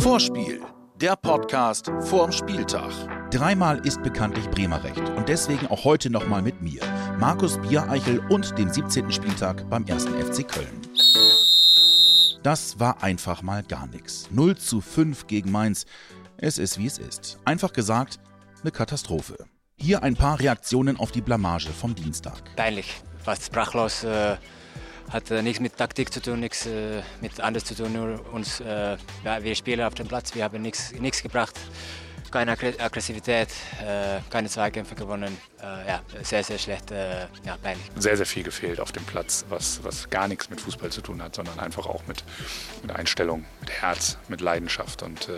Vorspiel, der Podcast vorm Spieltag. Dreimal ist bekanntlich Bremer Recht und deswegen auch heute nochmal mit mir, Markus Biereichel und dem 17. Spieltag beim 1. FC Köln. Das war einfach mal gar nichts. 0 zu 5 gegen Mainz. Es ist wie es ist. Einfach gesagt, eine Katastrophe. Hier ein paar Reaktionen auf die Blamage vom Dienstag. Peinlich, fast sprachlos. Äh hat äh, nichts mit Taktik zu tun, nichts äh, mit anders zu tun. Nur uns, äh, ja, wir spielen auf dem Platz, wir haben nichts gebracht. Keine Aggressivität, äh, keine Zweikämpfe gewonnen. Äh, ja, sehr, sehr schlecht, äh, ja, peinlich. Sehr, sehr viel gefehlt auf dem Platz, was, was gar nichts mit Fußball zu tun hat, sondern einfach auch mit, mit Einstellung, mit Herz, mit Leidenschaft und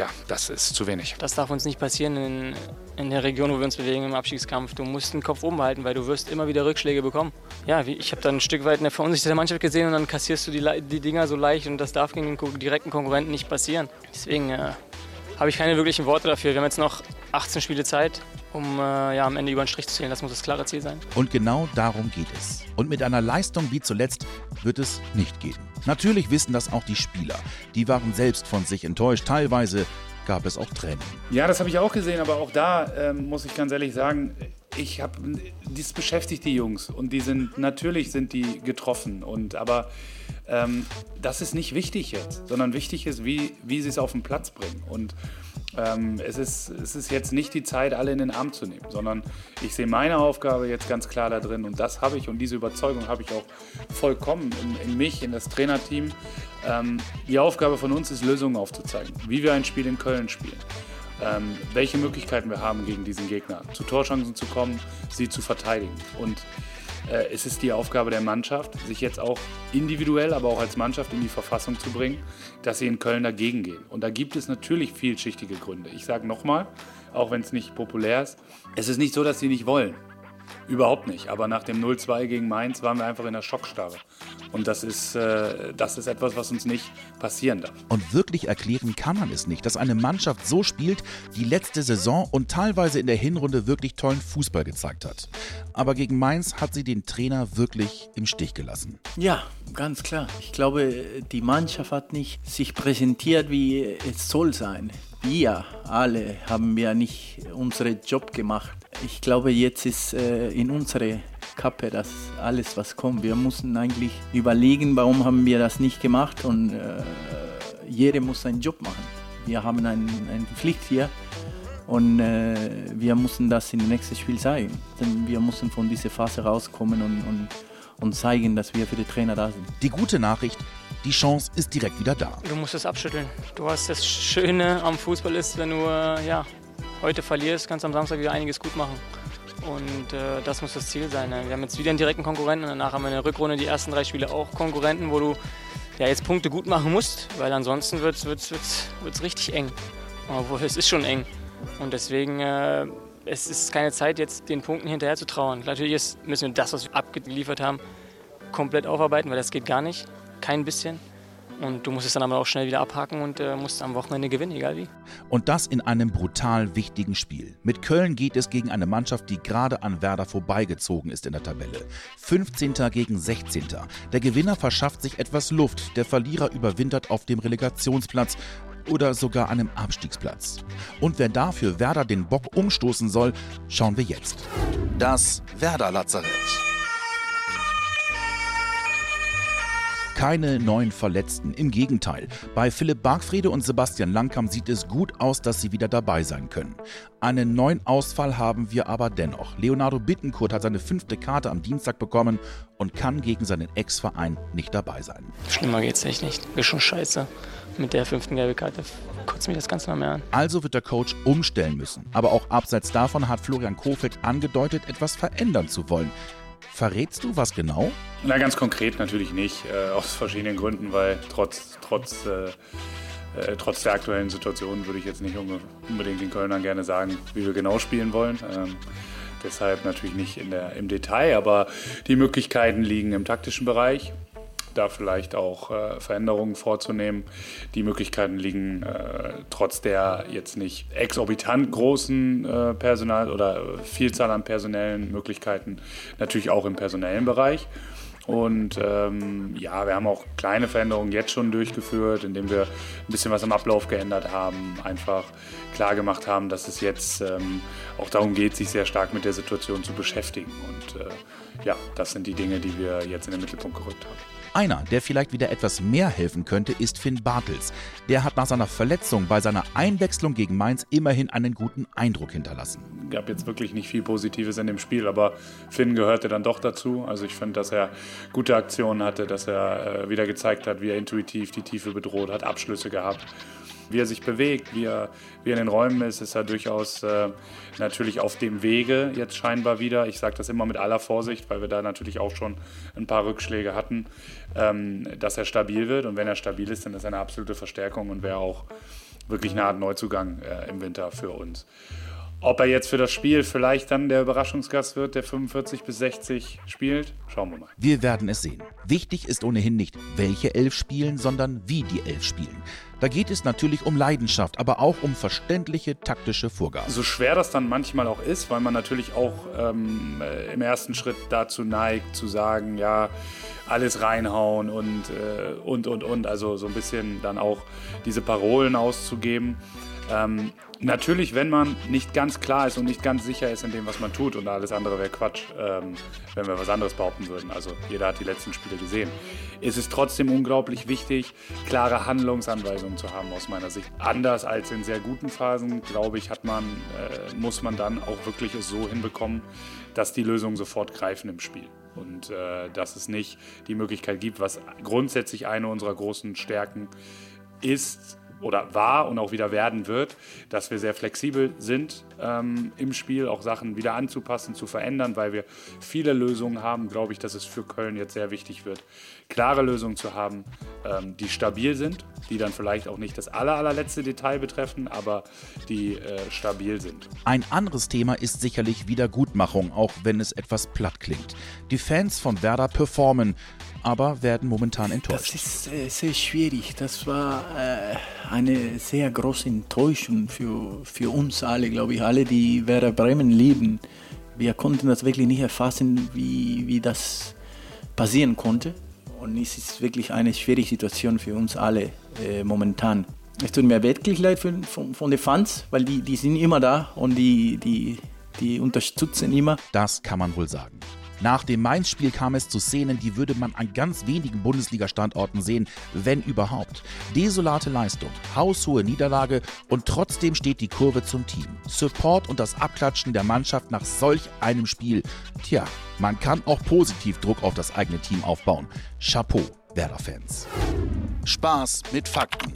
ja, das ist zu wenig. Das darf uns nicht passieren in, in der Region, wo wir uns bewegen im Abstiegskampf. Du musst den Kopf oben halten, weil du wirst immer wieder Rückschläge bekommen. Ja, wie, ich habe dann ein Stück weit eine verunsicherte Mannschaft gesehen und dann kassierst du die, die Dinger so leicht und das darf gegen den direkten Konkurrenten nicht passieren. Deswegen äh, habe ich keine wirklichen Worte dafür. Wir haben jetzt noch 18 Spiele Zeit, um äh, ja, am Ende über den Strich zu zählen. Das muss das klare Ziel sein. Und genau darum geht es. Und mit einer Leistung wie zuletzt wird es nicht gehen. Natürlich wissen das auch die Spieler. Die waren selbst von sich enttäuscht. Teilweise gab es auch Tränen. Ja, das habe ich auch gesehen, aber auch da ähm, muss ich ganz ehrlich sagen, ich habe, dies beschäftigt die Jungs und die sind natürlich sind die getroffen und aber ähm, das ist nicht wichtig jetzt, sondern wichtig ist, wie, wie sie es auf den Platz bringen und ähm, es, ist, es ist jetzt nicht die Zeit, alle in den Arm zu nehmen, sondern ich sehe meine Aufgabe jetzt ganz klar da drin und das habe ich und diese Überzeugung habe ich auch vollkommen in, in mich, in das Trainerteam. Ähm, die Aufgabe von uns ist, Lösungen aufzuzeigen, wie wir ein Spiel in Köln spielen. Ähm, welche Möglichkeiten wir haben, gegen diesen Gegner zu Torchancen zu kommen, sie zu verteidigen. Und es ist die Aufgabe der Mannschaft, sich jetzt auch individuell, aber auch als Mannschaft in die Verfassung zu bringen, dass sie in Köln dagegen gehen. Und da gibt es natürlich vielschichtige Gründe. Ich sage nochmal, auch wenn es nicht populär ist, es ist nicht so, dass sie nicht wollen. Überhaupt nicht. Aber nach dem 0-2 gegen Mainz waren wir einfach in der Schockstarre. Und das ist, äh, das ist etwas, was uns nicht passieren darf. Und wirklich erklären kann man es nicht, dass eine Mannschaft so spielt, die letzte Saison und teilweise in der Hinrunde wirklich tollen Fußball gezeigt hat. Aber gegen Mainz hat sie den Trainer wirklich im Stich gelassen. Ja, ganz klar. Ich glaube, die Mannschaft hat nicht sich präsentiert, wie es soll sein. Wir alle haben ja nicht unseren Job gemacht. Ich glaube, jetzt ist äh, in unsere Kappe das alles, was kommt. Wir mussten eigentlich überlegen, warum haben wir das nicht gemacht und äh, jeder muss seinen Job machen. Wir haben eine ein Pflicht hier und äh, wir mussten das im nächsten Spiel zeigen. Denn wir mussten von dieser Phase rauskommen und, und, und zeigen, dass wir für die Trainer da sind. Die gute Nachricht, die Chance ist direkt wieder da. Du musst es abschütteln. Du hast das Schöne am Fußball ist, wenn du äh, ja, heute verlierst, kannst du am Samstag wieder einiges gut machen. Und äh, das muss das Ziel sein. Ne? Wir haben jetzt wieder einen direkten Konkurrenten danach haben wir in der Rückrunde die ersten drei Spiele auch Konkurrenten, wo du ja, jetzt Punkte gut machen musst, weil ansonsten wird es wird's, wird's, wird's richtig eng. Obwohl es ist schon eng. Und deswegen, äh, es ist keine Zeit, jetzt den Punkten hinterher zu trauern. Natürlich ist, müssen wir das, was wir abgeliefert haben, komplett aufarbeiten, weil das geht gar nicht kein bisschen. Und du musst es dann aber auch schnell wieder abhaken und äh, musst am Wochenende gewinnen, egal wie. Und das in einem brutal wichtigen Spiel. Mit Köln geht es gegen eine Mannschaft, die gerade an Werder vorbeigezogen ist in der Tabelle. 15. gegen 16. Der Gewinner verschafft sich etwas Luft, der Verlierer überwintert auf dem Relegationsplatz oder sogar einem Abstiegsplatz. Und wer dafür Werder den Bock umstoßen soll, schauen wir jetzt. Das Werder keine neuen Verletzten. Im Gegenteil, bei Philipp Bargfrede und Sebastian Langkamp sieht es gut aus, dass sie wieder dabei sein können. Einen neuen Ausfall haben wir aber dennoch. Leonardo Bittenkurt hat seine fünfte Karte am Dienstag bekommen und kann gegen seinen Ex-Verein nicht dabei sein. Schlimmer geht's echt nicht. Ist schon scheiße. Mit der fünften gelben Karte kotzt mich das Ganze noch mehr an. Also wird der Coach umstellen müssen. Aber auch abseits davon hat Florian Kofeld angedeutet, etwas verändern zu wollen. Verrätst du was genau? Na, ganz konkret natürlich nicht, äh, aus verschiedenen Gründen, weil trotz, trotz, äh, äh, trotz der aktuellen Situation würde ich jetzt nicht unbedingt den Kölnern gerne sagen, wie wir genau spielen wollen. Ähm, deshalb natürlich nicht in der, im Detail, aber die Möglichkeiten liegen im taktischen Bereich da vielleicht auch äh, Veränderungen vorzunehmen. Die Möglichkeiten liegen äh, trotz der jetzt nicht exorbitant großen äh, Personal oder Vielzahl an personellen Möglichkeiten natürlich auch im personellen Bereich. Und ähm, ja, wir haben auch kleine Veränderungen jetzt schon durchgeführt, indem wir ein bisschen was im Ablauf geändert haben, einfach klar gemacht haben, dass es jetzt ähm, auch darum geht, sich sehr stark mit der Situation zu beschäftigen. Und äh, ja, das sind die Dinge, die wir jetzt in den Mittelpunkt gerückt haben. Einer, der vielleicht wieder etwas mehr helfen könnte, ist Finn Bartels. Der hat nach seiner Verletzung bei seiner Einwechslung gegen Mainz immerhin einen guten Eindruck hinterlassen. Es gab jetzt wirklich nicht viel Positives in dem Spiel, aber Finn gehörte dann doch dazu. Also ich finde, dass er gute Aktionen hatte, dass er äh, wieder gezeigt hat, wie er intuitiv die Tiefe bedroht hat, Abschlüsse gehabt wie er sich bewegt, wie er, wie er in den Räumen ist, ist er durchaus äh, natürlich auf dem Wege jetzt scheinbar wieder. Ich sage das immer mit aller Vorsicht, weil wir da natürlich auch schon ein paar Rückschläge hatten, ähm, dass er stabil wird. Und wenn er stabil ist, dann ist er eine absolute Verstärkung und wäre auch wirklich eine Art Neuzugang äh, im Winter für uns. Ob er jetzt für das Spiel vielleicht dann der Überraschungsgast wird, der 45 bis 60 spielt, schauen wir mal. Wir werden es sehen. Wichtig ist ohnehin nicht, welche elf spielen, sondern wie die elf spielen. Da geht es natürlich um Leidenschaft, aber auch um verständliche taktische Vorgaben. So schwer das dann manchmal auch ist, weil man natürlich auch ähm, äh, im ersten Schritt dazu neigt, zu sagen, ja, alles reinhauen und, äh, und, und, und. Also so ein bisschen dann auch diese Parolen auszugeben. Ähm, natürlich, wenn man nicht ganz klar ist und nicht ganz sicher ist in dem, was man tut und alles andere wäre Quatsch, ähm, wenn wir was anderes behaupten würden. Also jeder hat die letzten Spiele gesehen. Es ist trotzdem unglaublich wichtig, klare Handlungsanweisungen zu haben aus meiner Sicht. Anders als in sehr guten Phasen, glaube ich, hat man, äh, muss man dann auch wirklich es so hinbekommen, dass die Lösungen sofort greifen im Spiel. Und äh, dass es nicht die Möglichkeit gibt, was grundsätzlich eine unserer großen Stärken ist, oder war und auch wieder werden wird, dass wir sehr flexibel sind ähm, im Spiel, auch Sachen wieder anzupassen, zu verändern, weil wir viele Lösungen haben, glaube ich, dass es für Köln jetzt sehr wichtig wird, klare Lösungen zu haben, ähm, die stabil sind, die dann vielleicht auch nicht das aller, allerletzte Detail betreffen, aber die äh, stabil sind. Ein anderes Thema ist sicherlich Wiedergutmachung, auch wenn es etwas platt klingt. Die Fans von Werder performen, aber werden momentan enttäuscht. Das ist äh, sehr schwierig. Das war äh, eine sehr große Enttäuschung für, für uns alle, glaube ich, alle, die Werder Bremen lieben. Wir konnten das wirklich nicht erfassen, wie, wie das passieren konnte. Und es ist wirklich eine schwierige Situation für uns alle äh, momentan. Es tut mir wirklich leid für, von, von den Fans, weil die, die sind immer da und die, die, die unterstützen immer. Das kann man wohl sagen. Nach dem Mainz-Spiel kam es zu Szenen, die würde man an ganz wenigen Bundesliga-Standorten sehen, wenn überhaupt. Desolate Leistung, haushohe Niederlage und trotzdem steht die Kurve zum Team. Support und das Abklatschen der Mannschaft nach solch einem Spiel. Tja, man kann auch positiv Druck auf das eigene Team aufbauen. Chapeau, Werder-Fans. Spaß mit Fakten.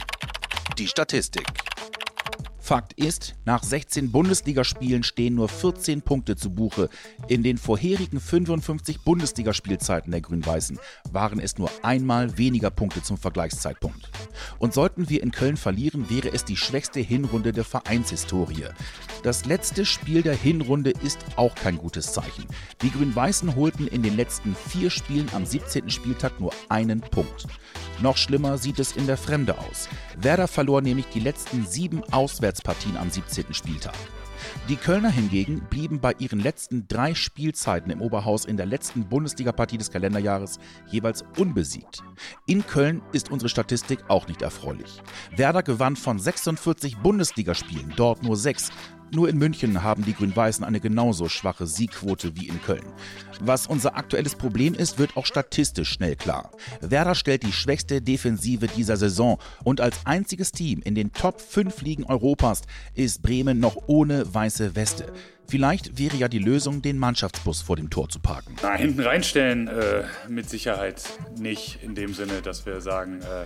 Die Statistik. Fakt ist, nach 16 Bundesligaspielen stehen nur 14 Punkte zu Buche. In den vorherigen 55 Bundesligaspielzeiten der Grün-Weißen waren es nur einmal weniger Punkte zum Vergleichszeitpunkt. Und sollten wir in Köln verlieren, wäre es die schwächste Hinrunde der Vereinshistorie. Das letzte Spiel der Hinrunde ist auch kein gutes Zeichen. Die Grün-Weißen holten in den letzten vier Spielen am 17. Spieltag nur einen Punkt. Noch schlimmer sieht es in der Fremde aus. Werder verlor nämlich die letzten sieben Auswärtspartien am 17. Spieltag. Die Kölner hingegen blieben bei ihren letzten drei Spielzeiten im Oberhaus in der letzten Bundesligapartie des Kalenderjahres jeweils unbesiegt. In Köln ist unsere Statistik auch nicht erfreulich. Werder gewann von 46 Bundesligaspielen, dort nur sechs, nur in München haben die Grün-Weißen eine genauso schwache Siegquote wie in Köln. Was unser aktuelles Problem ist, wird auch statistisch schnell klar. Werder stellt die schwächste Defensive dieser Saison und als einziges Team in den Top 5 Ligen Europas ist Bremen noch ohne weiße Weste. Vielleicht wäre ja die Lösung, den Mannschaftsbus vor dem Tor zu parken. Na, hinten reinstellen äh, mit Sicherheit nicht in dem Sinne, dass wir sagen, äh,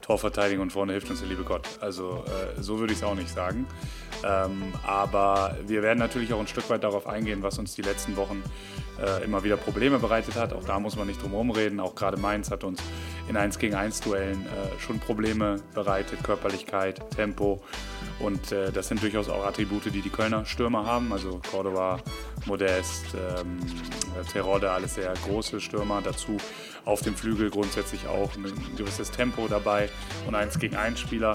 Torverteidigung und vorne hilft uns der liebe Gott. Also äh, so würde ich es auch nicht sagen. Ähm, aber wir werden natürlich auch ein Stück weit darauf eingehen, was uns die letzten Wochen äh, immer wieder Probleme bereitet hat. Auch da muss man nicht drum herum reden. Auch gerade Mainz hat uns in 1 gegen 1 Duellen äh, schon Probleme bereitet. Körperlichkeit, Tempo. Und äh, das sind durchaus auch Attribute, die die Kölner Stürmer haben. Also Cordoba, Modest, ähm, Terodde, alles sehr große Stürmer. Dazu auf dem Flügel grundsätzlich auch ein gewisses Tempo dabei und 1 gegen 1 Spieler.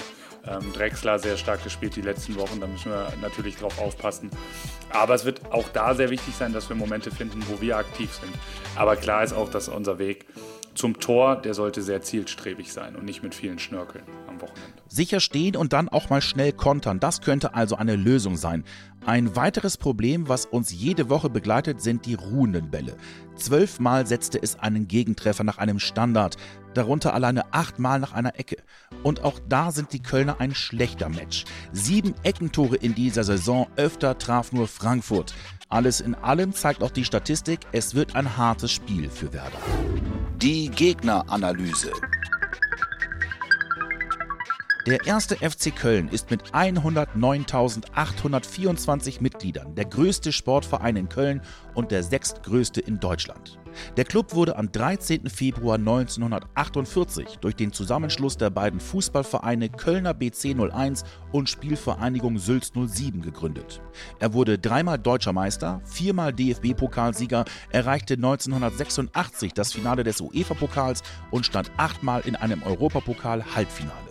Ähm, Drexler sehr stark gespielt die letzten Wochen, da müssen wir natürlich drauf aufpassen. Aber es wird auch da sehr wichtig sein, dass wir Momente finden, wo wir aktiv sind. Aber klar ist auch, dass unser Weg zum Tor, der sollte sehr zielstrebig sein und nicht mit vielen Schnörkeln am Wochenende. Sicher stehen und dann auch mal schnell kontern, das könnte also eine Lösung sein. Ein weiteres Problem, was uns jede Woche begleitet, sind die ruhenden Bälle. Zwölfmal setzte es einen Gegentreffer nach einem Standard, darunter alleine achtmal nach einer Ecke. Und auch da sind die Kölner ein schlechter Match. Sieben Eckentore in dieser Saison, öfter traf nur Frankfurt. Alles in allem zeigt auch die Statistik, es wird ein hartes Spiel für Werder. Die Gegneranalyse. Der erste FC Köln ist mit 109.824 Mitgliedern der größte Sportverein in Köln und der sechstgrößte in Deutschland. Der Club wurde am 13. Februar 1948 durch den Zusammenschluss der beiden Fußballvereine Kölner BC 01 und Spielvereinigung Sülz 07 gegründet. Er wurde dreimal deutscher Meister, viermal DFB-Pokalsieger, erreichte 1986 das Finale des UEFA-Pokals und stand achtmal in einem Europapokal-Halbfinale.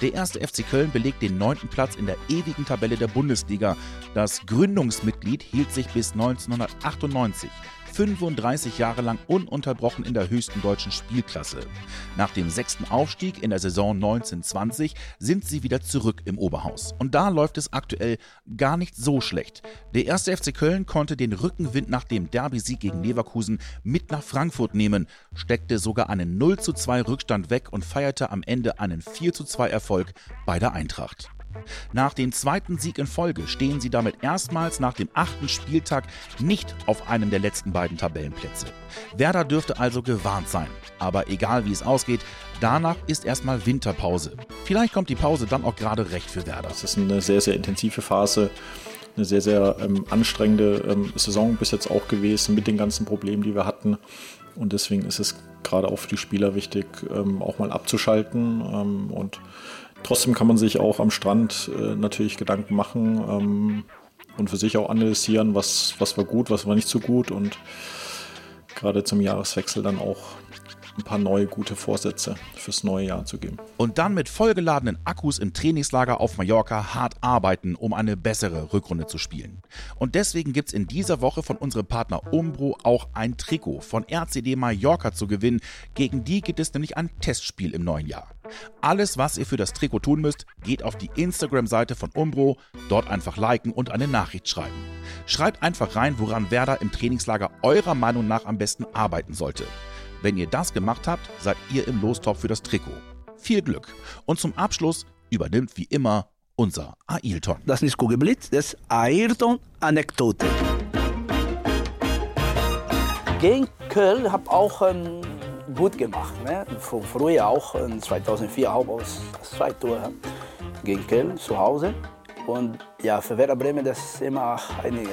Der erste FC Köln belegt den neunten Platz in der ewigen Tabelle der Bundesliga. Das Gründungsmitglied hielt sich bis 1998 35 Jahre lang ununterbrochen in der höchsten deutschen Spielklasse. Nach dem sechsten Aufstieg in der Saison 1920 sind sie wieder zurück im Oberhaus. Und da läuft es aktuell gar nicht so schlecht. Der erste FC Köln konnte den Rückenwind nach dem Derby-Sieg gegen Leverkusen mit nach Frankfurt nehmen, steckte sogar einen 0 zu 2 Rückstand weg und feierte am Ende einen 4 zu 2 Erfolg bei der Eintracht. Nach dem zweiten Sieg in Folge stehen sie damit erstmals nach dem achten Spieltag nicht auf einem der letzten beiden Tabellenplätze. Werder dürfte also gewarnt sein. Aber egal wie es ausgeht, danach ist erstmal Winterpause. Vielleicht kommt die Pause dann auch gerade recht für Werder. Es ist eine sehr, sehr intensive Phase eine sehr, sehr ähm, anstrengende ähm, Saison bis jetzt auch gewesen mit den ganzen Problemen, die wir hatten. Und deswegen ist es gerade auch für die Spieler wichtig, ähm, auch mal abzuschalten ähm, und Trotzdem kann man sich auch am Strand äh, natürlich Gedanken machen ähm, und für sich auch analysieren, was, was war gut, was war nicht so gut und gerade zum Jahreswechsel dann auch ein paar neue gute Vorsätze fürs neue Jahr zu geben. Und dann mit vollgeladenen Akkus im Trainingslager auf Mallorca hart arbeiten, um eine bessere Rückrunde zu spielen. Und deswegen gibt es in dieser Woche von unserem Partner Umbro auch ein Trikot von RCD Mallorca zu gewinnen. Gegen die gibt es nämlich ein Testspiel im neuen Jahr. Alles, was ihr für das Trikot tun müsst, geht auf die Instagram-Seite von Umbro, dort einfach liken und eine Nachricht schreiben. Schreibt einfach rein, woran Werder im Trainingslager eurer Meinung nach am besten arbeiten sollte. Wenn ihr das gemacht habt, seid ihr im Lostopf für das Trikot. Viel Glück. Und zum Abschluss übernimmt wie immer unser Ailton. Das ist nicht Kugelblitz, das ist Ailton-Anekdote. Gegen Köln habe auch ähm, gut gemacht. Ne? Von früher auch, 2004 auch aus zwei Tore gegen Köln zu Hause. Und ja, für Werder Bremen das ist immer eine äh,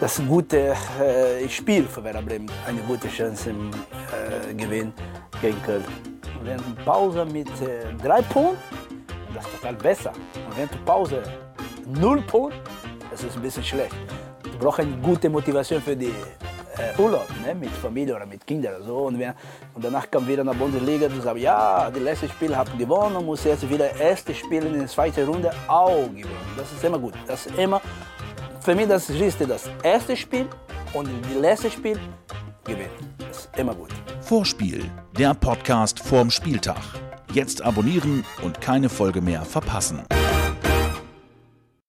das gute äh, Spiel für Werder Bremen, eine gute Chance im äh, Gewinn gegen Köln. Und wenn du Pause mit äh, drei Punkten, das ist total besser. Und wenn du Pause null Punkte, das ist ein bisschen schlecht. Du brauchst eine gute Motivation für die äh, Urlaub ne? mit Familie oder mit Kindern. So. Und, wir, und danach kam wieder in der Bundesliga und sagte, ja, das letzte Spiel ich gewonnen und muss jetzt wieder das erste Spiel in der zweiten Runde auch gewinnen. Das ist immer gut. Das ist immer für mich das ist das erste Spiel und das letzte Spiel gewinnen. Ist immer gut. Vorspiel, der Podcast vorm Spieltag. Jetzt abonnieren und keine Folge mehr verpassen.